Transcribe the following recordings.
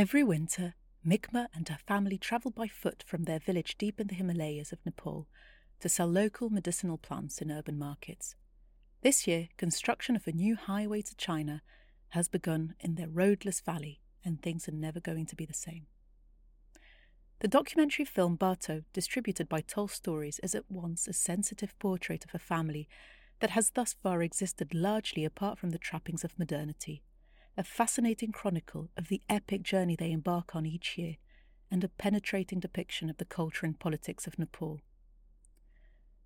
Every winter, Mikma and her family travel by foot from their village deep in the Himalayas of Nepal to sell local medicinal plants in urban markets. This year, construction of a new highway to China has begun in their roadless valley, and things are never going to be the same. The documentary film Baato, distributed by Tull Stories, is at once a sensitive portrait of a family that has thus far existed largely apart from the trappings of modernity, a fascinating chronicle of the epic journey they embark on each year, and a penetrating depiction of the culture and politics of Nepal.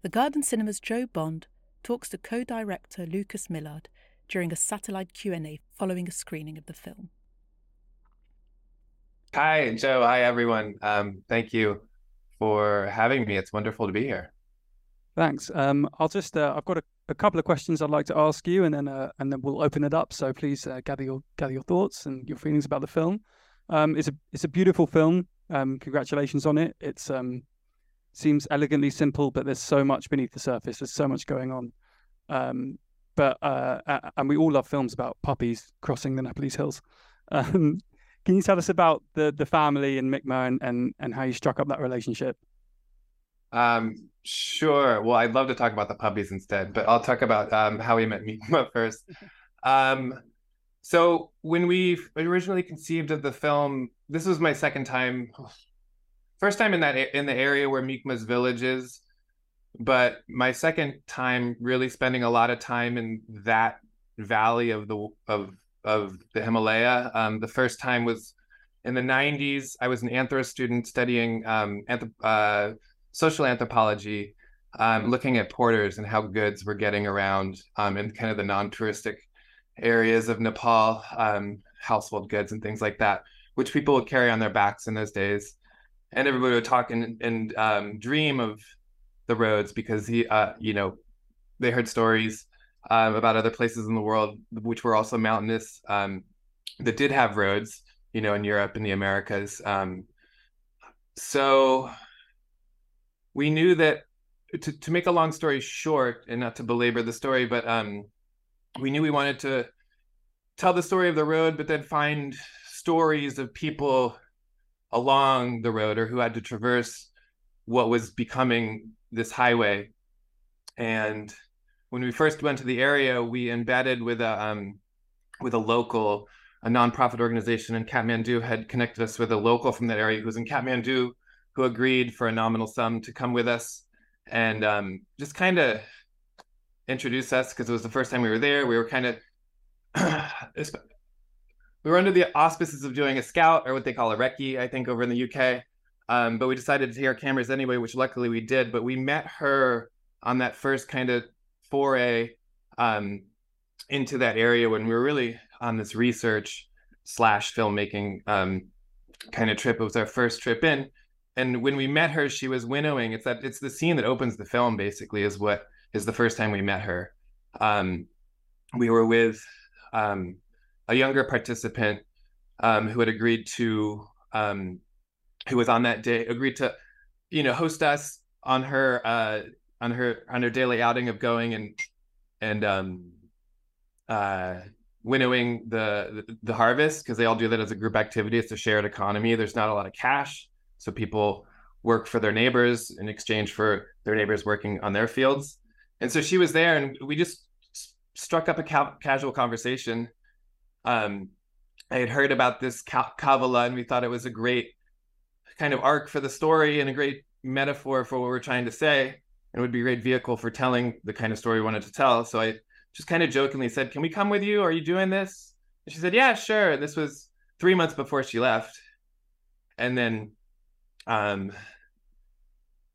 The Garden Cinema's Joe Bond talks to co-director Lucas Millard during a satellite Q&A following a screening of the film. Hi, Joe. Hi, everyone. Um, thank you for having me. It's wonderful to be here. Thanks. Um, I'll just uh, I've got a, a, couple of questions I'd like to ask you, and then uh, and then we'll open it up. So please uh, gather your gather your thoughts and your feelings about the film. Um, it's a it's a beautiful film. Um, congratulations on it. It's um, seems elegantly simple, but there's so much beneath the surface. There's so much going on. Um, but uh, and we all love films about puppies crossing the Nepalese hills. Um, can you tell us about the the family and Mikma and, and and how you struck up that relationship? Um, sure. Well, I'd love to talk about the puppies instead, but I'll talk about um, how we met Mikma first. Um, so when we originally conceived of the film, this was my second time, first time in that in the area where Mikma's village is, but my second time really spending a lot of time in that valley of the of of the Himalaya. Um, the first time was in the 90s. I was an anthro student studying um, anthrop- uh, social anthropology, um, looking at porters and how goods were getting around um, in kind of the non-touristic areas of Nepal, um, household goods and things like that, which people would carry on their backs in those days. And everybody would talk and, and um, dream of the roads because he, uh, you know, they heard stories um, about other places in the world which were also mountainous um, that did have roads, you know, in Europe and the Americas. Um, so we knew that to, to make a long story short and not to belabor the story, but um, we knew we wanted to tell the story of the road, but then find stories of people along the road or who had to traverse what was becoming this highway. And when we first went to the area, we embedded with a um, with a local, a nonprofit organization in Kathmandu had connected us with a local from that area who was in Kathmandu, who agreed for a nominal sum to come with us and um, just kind of introduce us because it was the first time we were there. We were kind of we were under the auspices of doing a scout or what they call a recce, I think, over in the UK. Um, but we decided to take our cameras anyway, which luckily we did. But we met her on that first kind of foray um, into that area when we were really on this research slash filmmaking um, kind of trip. It was our first trip in, and when we met her, she was winnowing. It's that it's the scene that opens the film. Basically, is what is the first time we met her. Um, we were with um, a younger participant um, who had agreed to, um, who was on that day, agreed to, you know, host us on her uh, on her on her daily outing of going and and um uh winnowing the the, the harvest because they all do that as a group activity it's a shared economy there's not a lot of cash so people work for their neighbors in exchange for their neighbors working on their fields and so she was there and we just struck up a ca- casual conversation um i had heard about this ka- kavala and we thought it was a great kind of arc for the story and a great metaphor for what we're trying to say and would be a great vehicle for telling the kind of story we wanted to tell. So I just kind of jokingly said, Can we come with you? Are you doing this? And she said, Yeah, sure. This was three months before she left. And then um,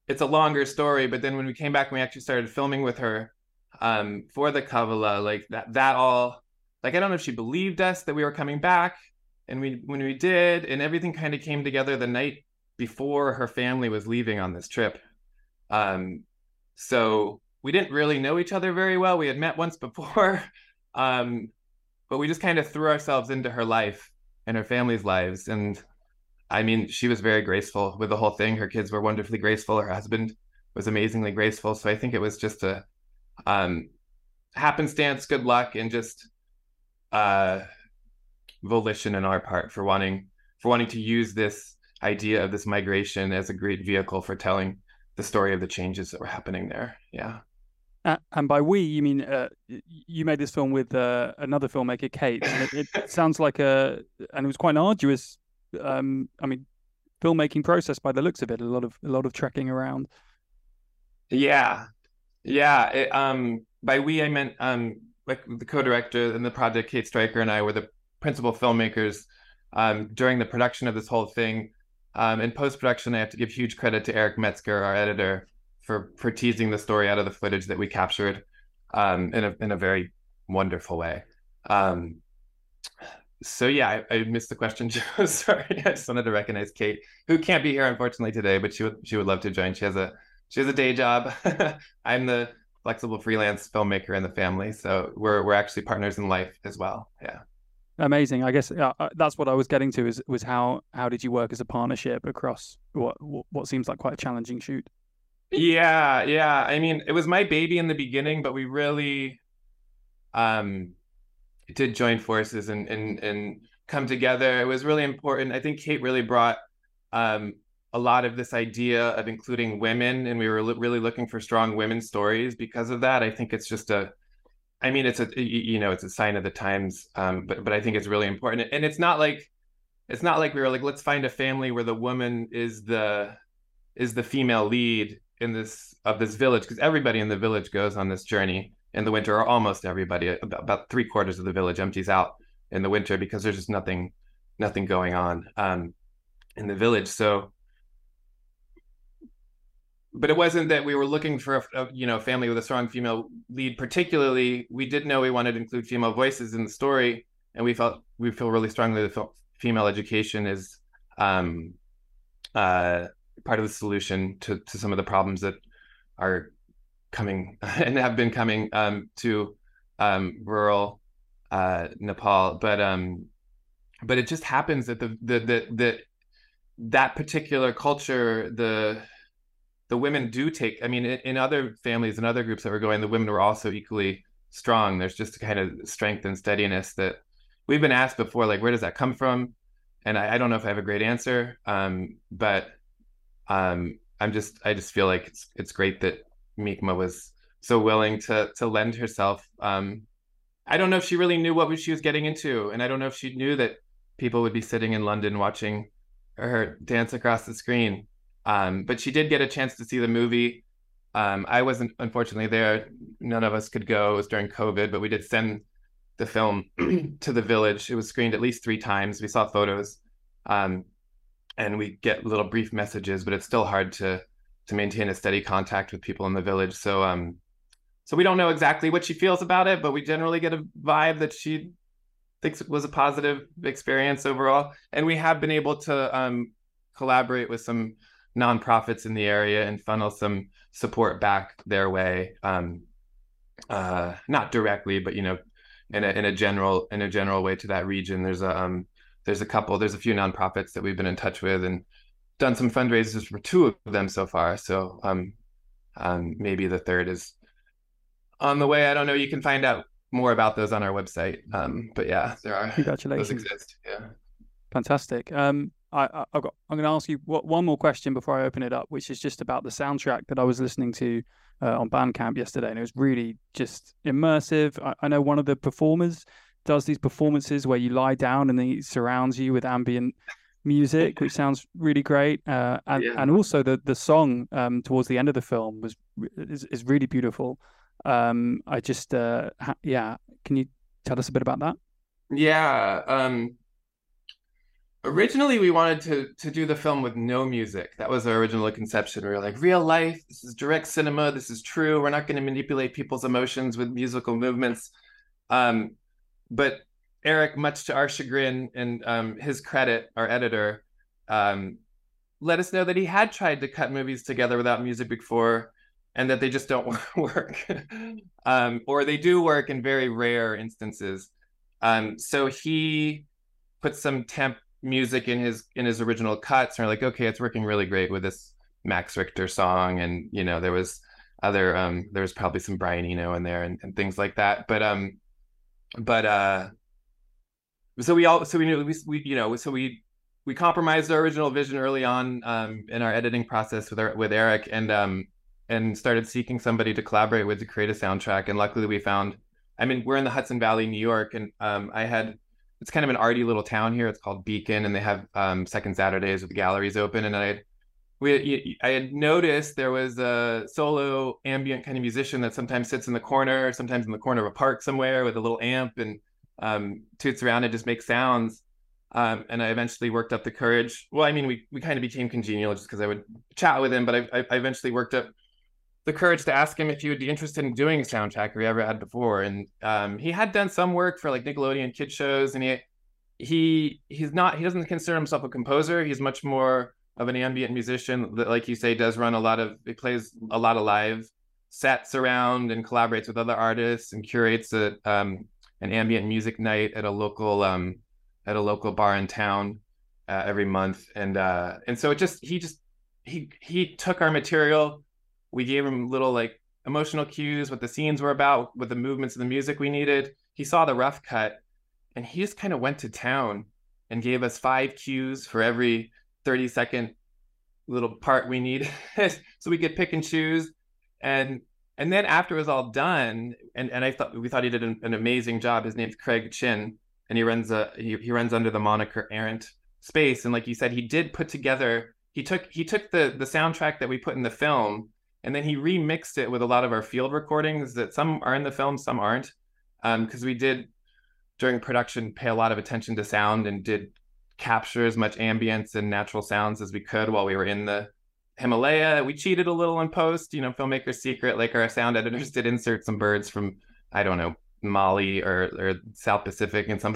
it's a longer story, but then when we came back and we actually started filming with her um, for the Kavala, like that, that all, like, I don't know if she believed us that we were coming back. And we, when we did, and everything kind of came together the night before her family was leaving on this trip. Um, so we didn't really know each other very well. We had met once before, um, but we just kind of threw ourselves into her life and her family's lives. And I mean, she was very graceful with the whole thing. Her kids were wonderfully graceful. Her husband was amazingly graceful. So I think it was just a um, happenstance, good luck, and just uh, volition on our part for wanting for wanting to use this idea of this migration as a great vehicle for telling the story of the changes that were happening there. Yeah. And by we, you mean uh, you made this film with uh, another filmmaker, Kate. It, it, sounds like a, and it was quite an arduous. Um, I mean, filmmaking process by the looks of it. A lot of a lot of trekking around. Yeah, yeah. It, um, by we, I meant um, like the co-director and the project, Kate Stryker and I were the principal filmmakers um, during the production of this whole thing. Um, in post production, I have to give huge credit to Eric Metzger, our editor, for for teasing the story out of the footage that we captured um, in a in a very wonderful way. Um, so yeah, I, I, missed the question, Joe. Sorry, I just wanted to recognize Kate, who can't be here unfortunately today, but she would she would love to join. She has a she has a day job. I'm the flexible freelance filmmaker in the family, so we're we're actually partners in life as well. Yeah. Amazing. I guess uh, that's what I was getting to is was how how did you work as a partnership across what what seems like quite a challenging shoot? Yeah, yeah. I mean, it was my baby in the beginning, but we really um did join forces and and and come together. It was really important. I think Kate really brought um a lot of this idea of including women and we were li- really looking for strong women stories because of that. I think it's just a I mean, it's a you know, it's a sign of the times. Um, but but I think it's really important, and it's not like it's not like we were like let's find a family where the woman is the is the female lead in this of this village because everybody in the village goes on this journey in the winter, or almost everybody. About, about three quarters of the village empties out in the winter because there's just nothing nothing going on um, in the village. So but it wasn't that we were looking for a, a, you know family with a strong female lead particularly we did know we wanted to include female voices in the story and we felt we feel really strongly that female education is um, uh, part of the solution to, to some of the problems that are coming and have been coming um, to um, rural uh, Nepal. But um, but it just happens that the the the, the that particular culture the the women do take i mean in, other families and other groups that were going the women were also equally strong. There's just a kind of strength and steadiness that we've been asked before like where does that come from? And i, I don't know if i have a great answer um, but um, i'm just i just feel like it's it's great that Mikma was so willing to to lend herself um, i don't know if she really knew what she was getting into and i don't know if she knew that people would be sitting in london watching her dance across the screen um, but she did get a chance to see the movie. Um, I wasn't unfortunately there. None of us could go. It was during COVID, but we did send the film to the village. It was screened at least three times. We saw photos, um, and we get little brief messages, but it's still hard to to maintain a steady contact with people in the village. So, um, so we don't know exactly what she feels about it, but we generally get a vibe that she thinks was a positive experience overall. And we have been able to um, collaborate with some nonprofits in the area and funnel some support back their way. Um, uh, not directly, but you know, in a in a general in a general way to that region. There's a um, there's a couple, there's a few nonprofits that we've been in touch with and done some fundraisers for two of them so far. So um, um, maybe the third is on the way. I don't know. You can find out more about those on our website. Um, but yeah, there are. Congratulations. Those exist. Yeah. Fantastic. Um, I, I, got, I'm going to ask you one more question before I open it up, which is just about the soundtrack that I was listening to uh, on Bandcamp yesterday, and it was really just immersive. I, I, know one of the performers does these performances where you lie down and then he surrounds you with ambient music, which sounds really great. Uh, and yeah. and also the the song um, towards the end of the film was is, is really beautiful. Um, I just uh, ha- yeah, can you tell us a bit about that? Yeah. Um originally we wanted to to do the film with no music that was our original conception we were like real life this is direct cinema this is true we're not going to manipulate people's emotions with musical movements um, but eric much to our chagrin and um, his credit our editor um, let us know that he had tried to cut movies together without music before and that they just don't work. Um, or they do work in very rare instances. Um, so he put some temp music in his in his original cuts and are like okay it's working really great with this max richter song. And you know there was other um there was probably some brian eno in there and, and things like that. But um but uh so we all so we knew we, we you know so we we compromised our original vision early on um, in our editing process with our, with Eric and um, and started seeking somebody to collaborate with to create a soundtrack. And luckily, we found. I mean, we're in the Hudson Valley, New York, and um, I had it's kind of an arty little town here. It's called Beacon, and they have um, second Saturdays with galleries open. And I we I had noticed there was a solo ambient kind of musician that sometimes sits in the corner, sometimes in the corner of a park somewhere with a little amp and um, toots around and just make sounds. Um, and I eventually worked up the courage. Well, I mean, we we kind of became congenial just because I would chat with him, but I, I eventually worked up the courage to ask him if he would be interested in doing a soundtrack or he ever had before. And um, he had done some work for like Nickelodeon kid shows, and he he he's not he doesn't consider himself a composer. He's much more of an ambient musician that, like you say, does run a lot of he plays a lot of live sets around and collaborates with other artists and curates a um, an ambient music night at a local um, at a local bar in town uh, every month, and uh, and so it just he just he he took our material. We gave him little like emotional cues, what the scenes were about, what the movements of the music we needed. He saw the rough cut, and he just kind of went to town and gave us five cues for every 30 second little part we need so we could pick and choose and and then after it was all done and and i thought we thought he did an, an amazing job. His name's craig chin and he runs a he, he runs under the moniker errant space. And like you said he did put together he took he took the the soundtrack that we put in the film and then he remixed it with a lot of our field recordings that some are in the film some aren't because um, we did during production pay a lot of attention to sound and did capture as much ambience and natural sounds as we could while we were in the Himalaya. We cheated a little in post, you know, filmmaker's secret. Like our sound editors did insert some birds from, I don't know, Mali or, or South Pacific in some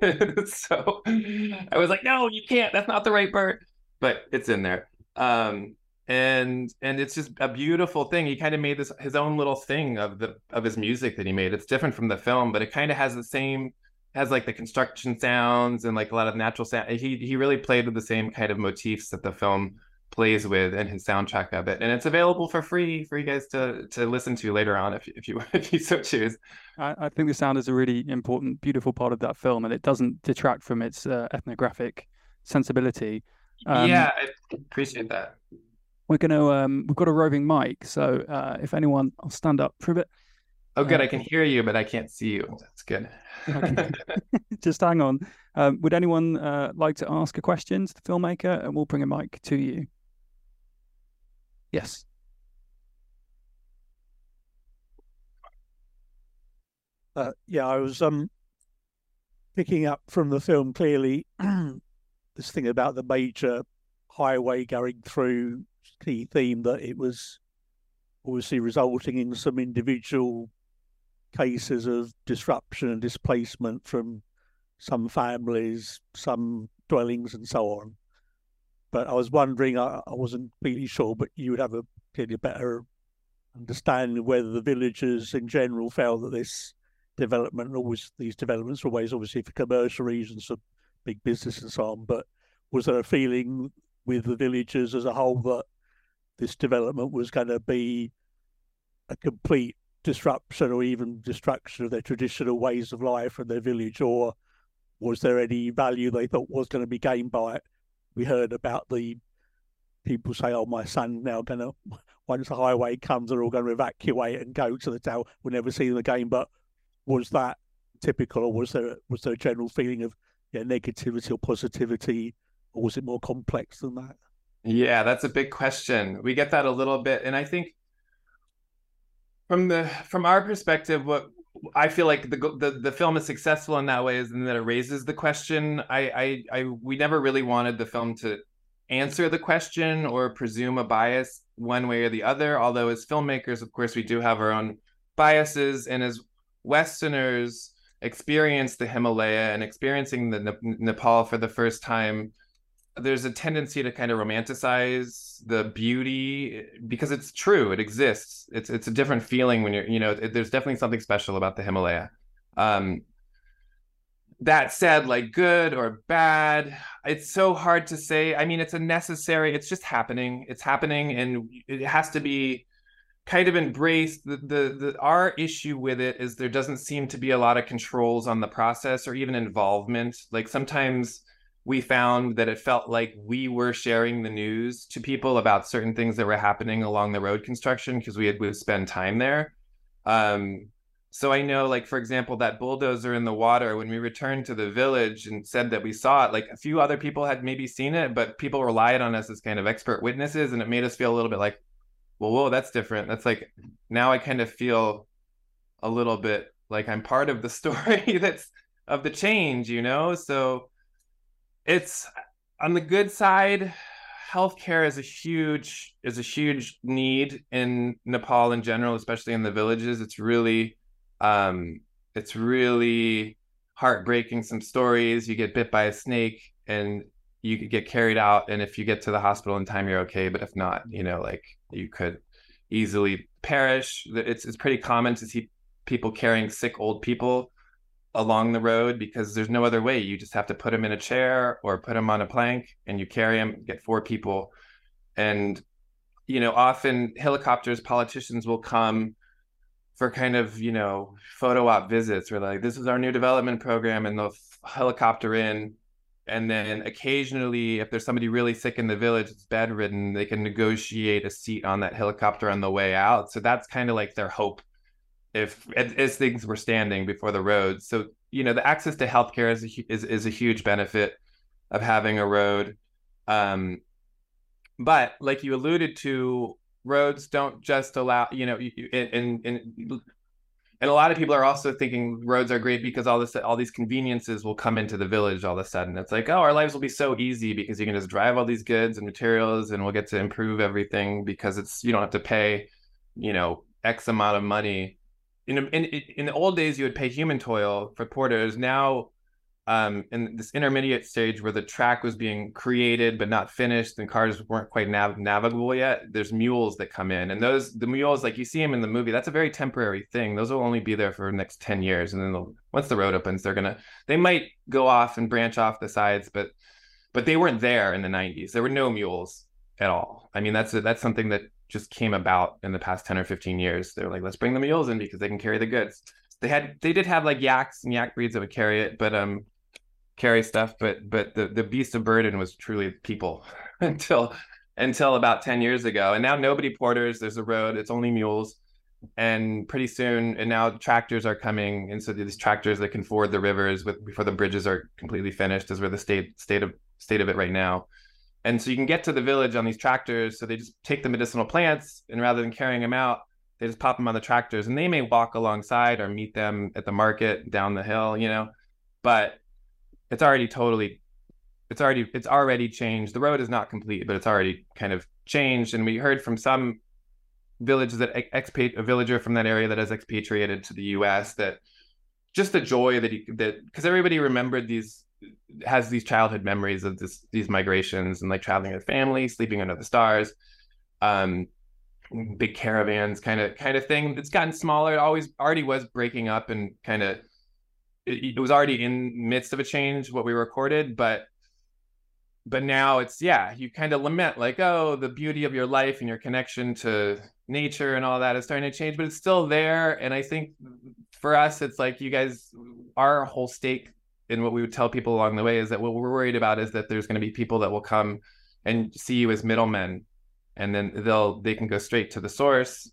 so I was like, no, you can't. That's not the right bird, but it's in there. Um, and and it's just a beautiful thing. He kind of made this his own little thing of the of his music that he made. It's different from the film, but it kind of has the same has like the construction sounds and like a lot of natural sound. He he really played with the same kind of motifs that the film plays with and his soundtrack of it and it's available for free for you guys to to listen to later on if, if you if you so choose. I, I think the sound is a really important beautiful part of that film and it doesn't detract from its uh, ethnographic sensibility. Um, yeah i appreciate that. we're going to um we've got a roving mic so uh if anyone i'll stand up for a bit. Oh good uh, i can hear you but i can't see you. That's good. Okay. just hang on. Um, would anyone uh, like to ask a question to the filmmaker and we'll bring a mic to you Yes. Uh, yeah, I was um picking up from the film clearly this thing about the major highway going through key theme that it was obviously resulting in some individual cases of disruption and displacement from some families, some dwellings, and so on. But I was wondering, I, I wasn't completely sure, but you would have a clearly better understanding whether the villagers in general felt that this development, always these developments were always obviously for commercial reasons, for big business and so on. But was there a feeling with the villagers as a whole that this development was going to be a complete disruption or even destruction of their traditional ways of life and their village, or was there any value they thought was going to be gained by it? We heard about the people say, "Oh, my son now going to once the highway comes, they're all going to evacuate and go to the town. We'll never see them again." But was that typical, or was there was there a general feeling of yeah, negativity or positivity, or was it more complex than that? Yeah, that's a big question. We get that a little bit, and I think from the from our perspective, what I feel like the, the the film is successful in that way is in that it raises the question. I, I I we never really wanted the film to answer the question or presume a bias one way or the other. Although as filmmakers, of course, we do have our own biases, and as Westerners experience the Himalaya and experiencing the Nepal for the first time, there's a tendency to kind of romanticize the beauty because it's true it exists. It's it's a different feeling when you're you know it, there's definitely something special about the himalaya. Um that said like good or bad it's so hard to say. I mean it's a necessary it's just happening. It's happening and it has to be kind of embraced. The, the the our issue with it is there doesn't seem to be a lot of controls on the process or even involvement. Like sometimes we found that it felt like we were sharing the news to people about certain things that were happening along the road construction because we had would spend time there. Um, so I know, like for example, that bulldozer in the water. When we returned to the village and said that we saw it, like a few other people had maybe seen it, but people relied on us as kind of expert witnesses, and it made us feel a little bit like, well, whoa, that's different. That's like now I kind of feel a little bit like I'm part of the story that's of the change, you know. So it's on the good side healthcare is a huge is a huge need in Nepal in general, especially in the villages. It's really um, it's really heartbreaking. Some stories you get bit by a snake and you could get carried out, and if you get to the hospital in time, you're okay. But if not, you know, like you could easily perish. It's it's pretty common to see people carrying sick old people along the road because there's no other way. You just have to put them in a chair or put them on a plank and you carry them, get four people. And, you know, often helicopters, politicians will come for kind of, you know, photo op visits or like, this is our new development program. And they'll helicopter in. And then occasionally, if there's somebody really sick in the village it's bedridden, they can negotiate a seat on that helicopter on the way out. So that's kind of like their hope if as things were standing before the road. So you know the access to healthcare is a, is is a huge benefit of having a road. Um, but like you alluded to, roads don't just allow you know and and and a lot of people are also thinking roads are great because all this all these conveniences will come into the village all of a sudden it's like oh our lives will be so easy because you can just drive all these goods and materials and we'll get to improve everything because it's you don't have to pay you know x amount of money in, in in the old days you would pay human toil for porters now um, in this intermediate stage where the track was being created but not finished and cars weren't quite nav- navigable yet there's mules that come in. And those the mules like you see them in the movie that's a very temporary thing. Those will only be there for the next 10 years. And then once the road opens they're gonna they might go off and branch off the sides but but they weren't there in the 90s there were no mules at all. I mean that's a, that's something that just came about in the past 10 or 15 years. They're like, let's bring the mules in because they can carry the goods. They had they did have like yaks and yak breeds that would carry it, but um carry stuff, but but the, the beast of burden was truly people until until about 10 years ago. And now nobody porters, there's a road, it's only mules. And pretty soon, and now tractors are coming. And so these tractors that can ford the rivers with before the bridges are completely finished is where the state state of state of it right now. And so you can get to the village on these tractors. So they just take the medicinal plants and rather than carrying them out, they just pop them on the tractors and they may walk alongside or meet them at the market down the hill, you know, but it's already totally, it's already, it's already changed. The road is not complete, but it's already kind of changed. And we heard from some villages that expate a villager from that area that has expatriated to the U.S. that just the joy that he that because everybody remembered these has these childhood memories of this these migrations and like traveling with family, sleeping under the stars, um, big caravans kind of kind of thing. It's gotten smaller. It always already was breaking up and kind of it, it, was already in midst of a change what we recorded, but but now it's yeah you kind of lament like oh the beauty of your life and your connection to nature and all that is starting to change but it's still there and i think for us it's like you guys our whole stake and what we would tell people along the way is that what we're worried about is that there's going to be people that will come and see you as middlemen and then they'll they can go straight to the source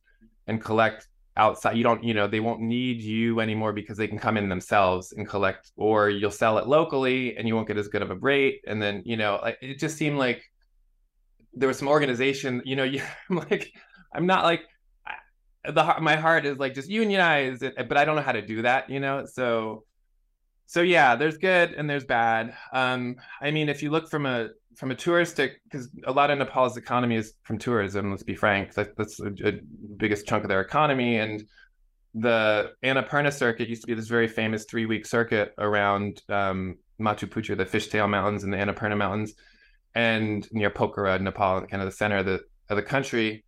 and collect outside you don't you know they won't need you anymore because they can come in themselves and collect or you'll sell it locally and you won't get as good of a rate. And then you know it just seemed like there was some organization you know you I'm like i'm not like the my heart is like just unionize but i don't know how to do that you know? So so yeah, there's good and there's bad. Um, I mean, if you look from a from a touristic, because a lot of Nepal's economy is from tourism. Let's be frank, that, that's a biggest chunk of their economy. And the Annapurna circuit used to be this very famous three week circuit around um, Machapuchare, the Fishtail Mountains and the Annapurna Mountains, and near Pokhara, Nepal, kind of the center of the of the country.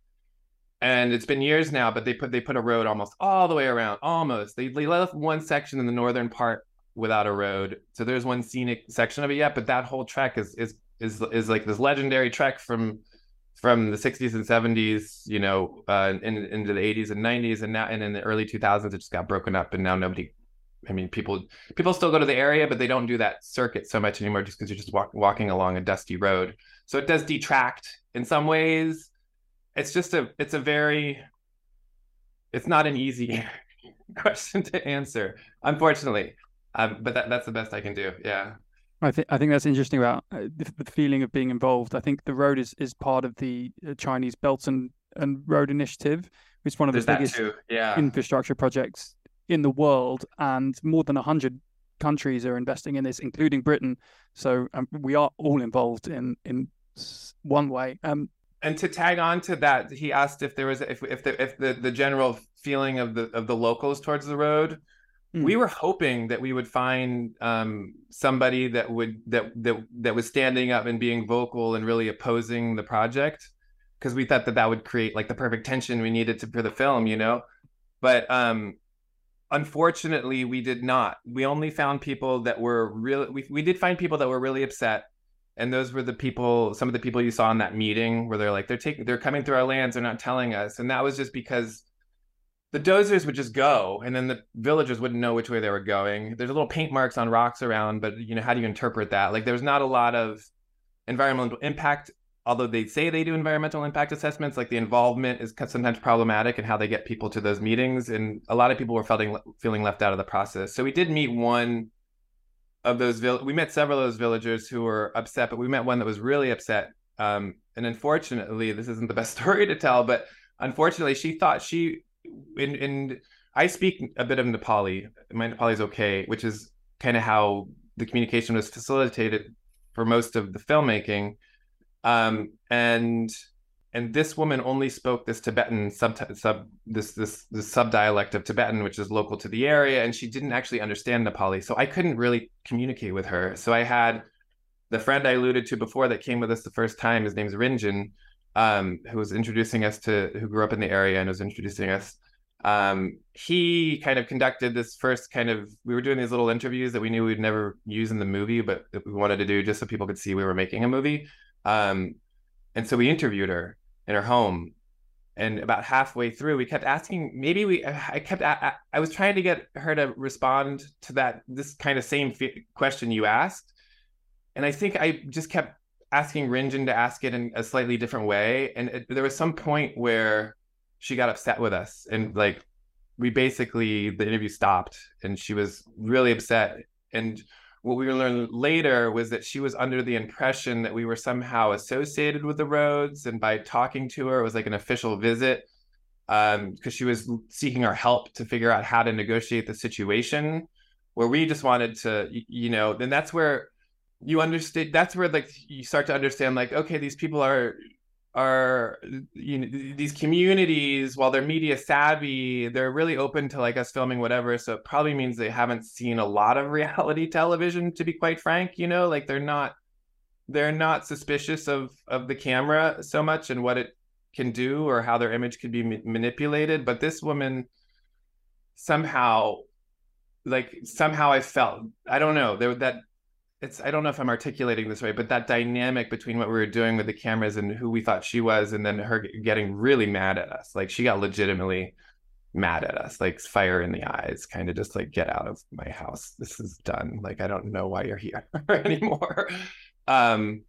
And it's been years now, but they put they put a road almost all the way around. Almost they, they left one section in the northern part without a road. So there's one scenic section of it yet, but that whole trek is is is is like this legendary trek from from the 60s and 70s, you know, uh, in, into the 80s and 90s, and now and in the early 2000s, it just got broken up, and now nobody I mean, people people still go to the area, but they don't do that circuit so much anymore, just because you're just walk, walking along a dusty road. So it does detract in some ways. It's just a it's a very it's not an easy question to answer, unfortunately. Um, but that, that's the best I can do. Yeah. I think I think that's interesting about uh, the, the, feeling of being involved. I think the road is is part of the uh, Chinese Belt and, and Road Initiative, which is one of There's the biggest yeah. infrastructure projects in the world, and more than hundred countries are investing in this, including Britain. So um, we are all involved in in one way. Um, and to tag on to that, he asked if there was if if the if the, the general feeling of the of the locals towards the road Mm. We were hoping that we would find um, somebody that would that that that was standing up and being vocal and really opposing the project because we thought that that would create like the perfect tension we needed to for the film, you know. But um, unfortunately, we did not. We only found people that were really. We we did find people that were really upset, and those were the people. Some of the people you saw in that meeting where they're like they're taking they're coming through our lands. They're not telling us, and that was just because the dozers would just go and then the villagers wouldn't know which way they were going. There's little paint marks on rocks around but you know how do you interpret that? Like there's not a lot of environmental impact although they say they do environmental impact assessments like the involvement is sometimes problematic and how they get people to those meetings and a lot of people were feeling feeling left out of the process. So we did meet one of those vill- we met several of those villagers who were upset but we met one that was really upset. Um, and unfortunately this isn't the best story to tell but unfortunately she thought she in I speak a bit of Nepali. My Nepali is okay, which is kind of how the communication was facilitated for most of the filmmaking. Um, and and this woman only spoke this Tibetan sub, sub this this this sub dialect of Tibetan, which is local to the area, and she didn't actually understand Nepali, so I couldn't really communicate with her. So I had the friend I alluded to before that came with us the first time. His name's Rinjin um, who was introducing us to, who grew up in the area and was introducing us. Um, he kind of conducted this first kind of, we were doing these little interviews that we knew we'd never use in the movie, but we wanted to do just so people could see we were making a movie. Um, and so we interviewed her in her home. And about halfway through, we kept asking. Maybe we, I kept, I, I was trying to get her to respond to that this kind of same question you asked, and I think I just kept asking Rinjin to ask it in a slightly different way. And it, there was some point where she got upset with us and like we basically the interview stopped and she was really upset. And what we learned later was that she was under the impression that we were somehow associated with the roads and by talking to her it was like an official visit because um, she was seeking our help to figure out how to negotiate the situation where we just wanted to you know then that's where you understand that's where like you start to understand like okay these people are are you know these communities while they're media savvy they're really open to like us filming whatever so it probably means they haven't seen a lot of reality television to be quite frank you know? Like they're not they're not suspicious of of the camera so much and what it can do or how their image could be ma- manipulated but this woman somehow like somehow i felt i don't know there that it's I don't know if I'm articulating this right, but that dynamic between what we were doing with the cameras and who we thought she was, and then her getting really mad at us. Like she got legitimately mad at us, like fire in the eyes, kind of just like get out of my house. This is done. Like I don't know why you're here anymore. Um,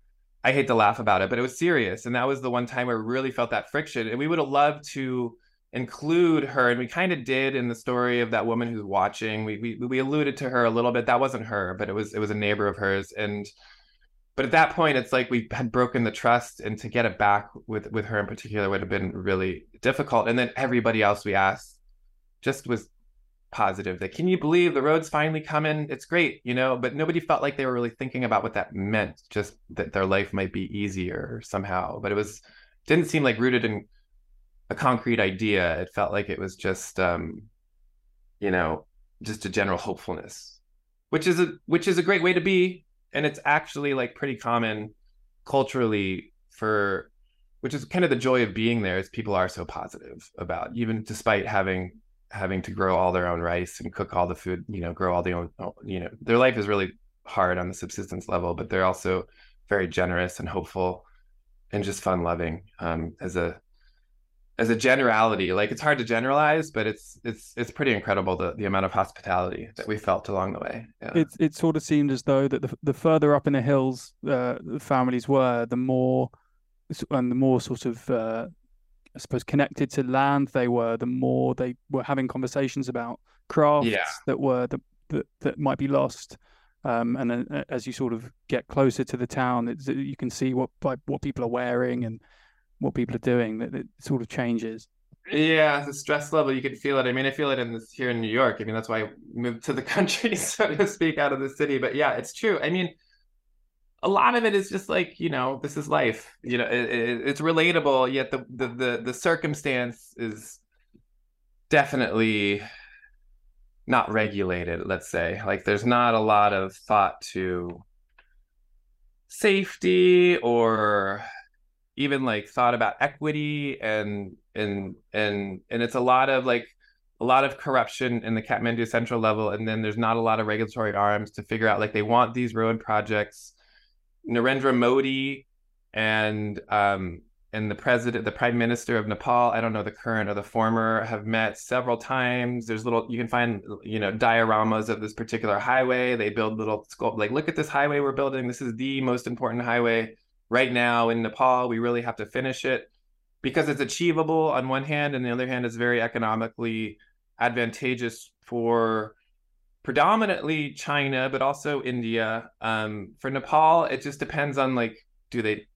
I hate to laugh about it, but it was serious, and that was the one time where we really felt that friction. And we would have loved to include her and we kind of did in the story of that woman who's watching. We, we we alluded to her a little bit. That wasn't her but it was it was a neighbor of hers and but at that point it's like we had broken the trust and to get it back with with her in particular would have been really difficult. And then everybody else we asked just was positive that can you believe the road's finally coming? It's great you know? But nobody felt like they were really thinking about what that meant just that their life might be easier somehow. But it was didn't seem like rooted in a concrete idea. It felt like it was just, um, you know, just a general hopefulness, which is a which is a great way to be, and it's actually like pretty common culturally for, which is kind of the joy of being there. Is people are so positive about even despite having having to grow all their own rice and cook all the food, you know, grow all the own, you know, their life is really hard on the subsistence level, but they're also very generous and hopeful and just fun loving um, as a as a generality. Like it's hard to generalize, but it's it's it's pretty incredible the, the amount of hospitality that we felt along the way. Yeah. It it sort of seemed as though that the the further up in the hills uh, the families were, the more and the more sort of uh, I suppose connected to land they were, the more they were having conversations about crafts yeah. that were the, that that might be lost. Um, and then uh, as you sort of get closer to the town, you can see what what people are wearing and what people are doing. That it sort of changes. Yeah, the stress level you can feel it. I mean, I feel it in this here in New York. I mean, that's why I moved to the country, so to speak, out of the city. But yeah, it's true. I mean, a lot of it is just like you know, this is life. You know, it, it, it's relatable, yet the, the the the circumstance is definitely not regulated. Let's say, like, there's not a lot of thought to safety or even like thought about equity and and and and it's a lot of like a lot of corruption in the Kathmandu central level, and then there's not a lot of regulatory arms to figure out like they want these road projects. Narendra Modi and um, and the president, the prime minister of Nepal, I don't know the current or the former, have met several times. There's little you can find you know dioramas of this particular highway. They build little sculpt like look at this highway we're building. This is the most important highway right now in Nepal. We really have to finish it because it's achievable on one hand, and the other hand, it's very economically advantageous for predominantly China, but also India. Um, for Nepal, it just depends on like, do they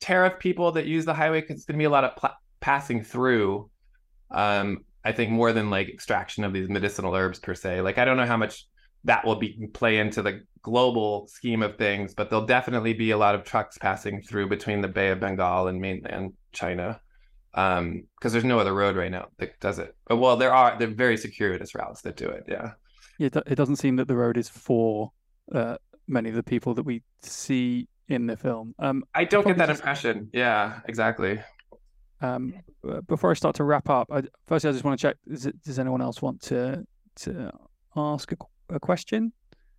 tariff people that use the highway? Because it's going to be a lot of pl- passing through. Um, I think more than like extraction of these medicinal herbs per se. Like, I don't know how much that will be play into the global scheme of things, but there'll definitely be a lot of trucks passing through between the Bay of Bengal and mainland China. Um, because there's no other road right now that does it. But well, there are they're very circuitous routes that do it. Yeah. It it doesn't seem that the road is for uh, many of the people that we see in the film. Um, I don't get that just... impression. Yeah, exactly. Um, before I start to wrap up, I, firstly, I just want to check: it, does anyone else want to to ask a a question?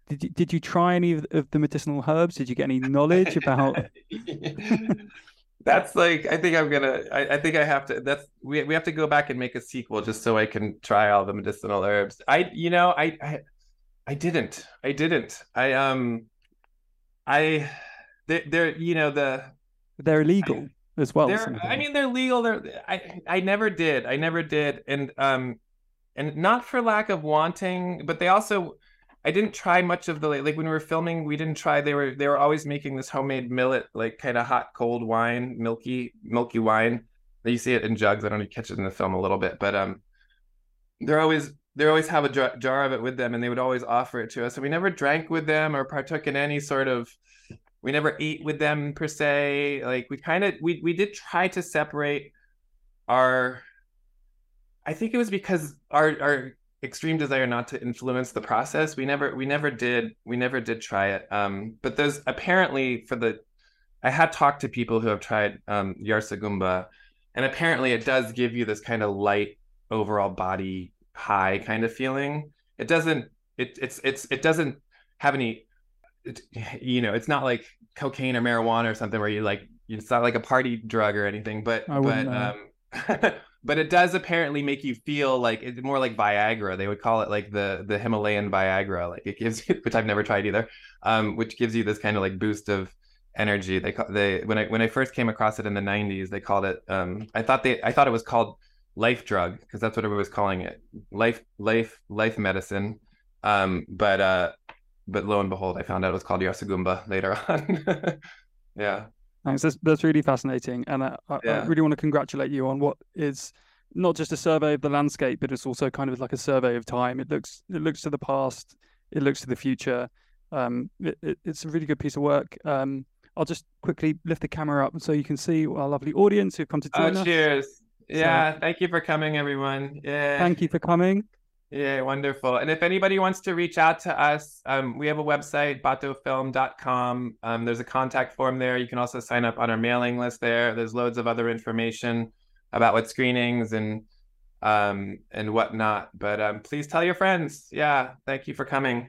Did you, did you try any of the medicinal herbs? Did you get any knowledge about? that's like I think I'm gonna. I, I, think I have to. That's we we have to go back and make a sequel just so I can try all the medicinal herbs. I you know I I, I didn't. I didn't. I um I they're, they're you know the they're illegal I, as well. I mean they're legal. They're I I never did. I never did. And um and not for lack of wanting, but they also I didn't try much of the like when we were filming, we didn't try they were they were always making this homemade millet, like kind of hot cold wine, milky, milky wine. You see it in jugs. I don't know catch it in the film a little bit, but um they're always they always have a jar, jar of it with them and they would always offer it to us. And we never drank with them or partook in any sort of we never ate with them per se. Like we kind of we we did try to separate our I think it was because our our extreme desire not to influence the process. We never we never did we never did try it. Um, but there's apparently for the I had talked to people who have tried um, Yarsagumba, and apparently it does give you this kind of light overall body high kind of feeling. It doesn't it it's it's it doesn't have any it, you know it's not like cocaine or marijuana or something where you like it's not like a party drug or anything but but um but it does apparently make you feel like it's more like Viagra. They would call it like the the Himalayan Viagra. Like it gives you, which I've never tried either, um, which gives you this kind of like boost of energy. They they when I when I first came across it in the '90s, they called it. Um, I thought they I thought it was called life drug because that's what everyone was calling it. Life life life medicine. Um, but uh, but lo and behold, I found out it was called Yarsagumba later on. yeah. Thanks. That's, that's really fascinating. And I, I, yeah. I, really want to congratulate you on what is not just a survey of the landscape, but it's also kind of like a survey of time. It looks it looks to the past, it looks to the future. Um, it, it, it's a really good piece of work. Um, I'll just quickly lift the camera up so you can see our lovely audience who've come to join oh, us. Cheers. Yeah, so, thank you for coming, everyone. Yeah. Thank you for coming. Yeah, wonderful. And if anybody wants to reach out to us, um, we have a website, baatofilm.com. Um, there's a contact form there. You can also sign up on our mailing list there. There's loads of other information about what screenings and um, and whatnot. But um, please tell your friends. Yeah, thank you for coming.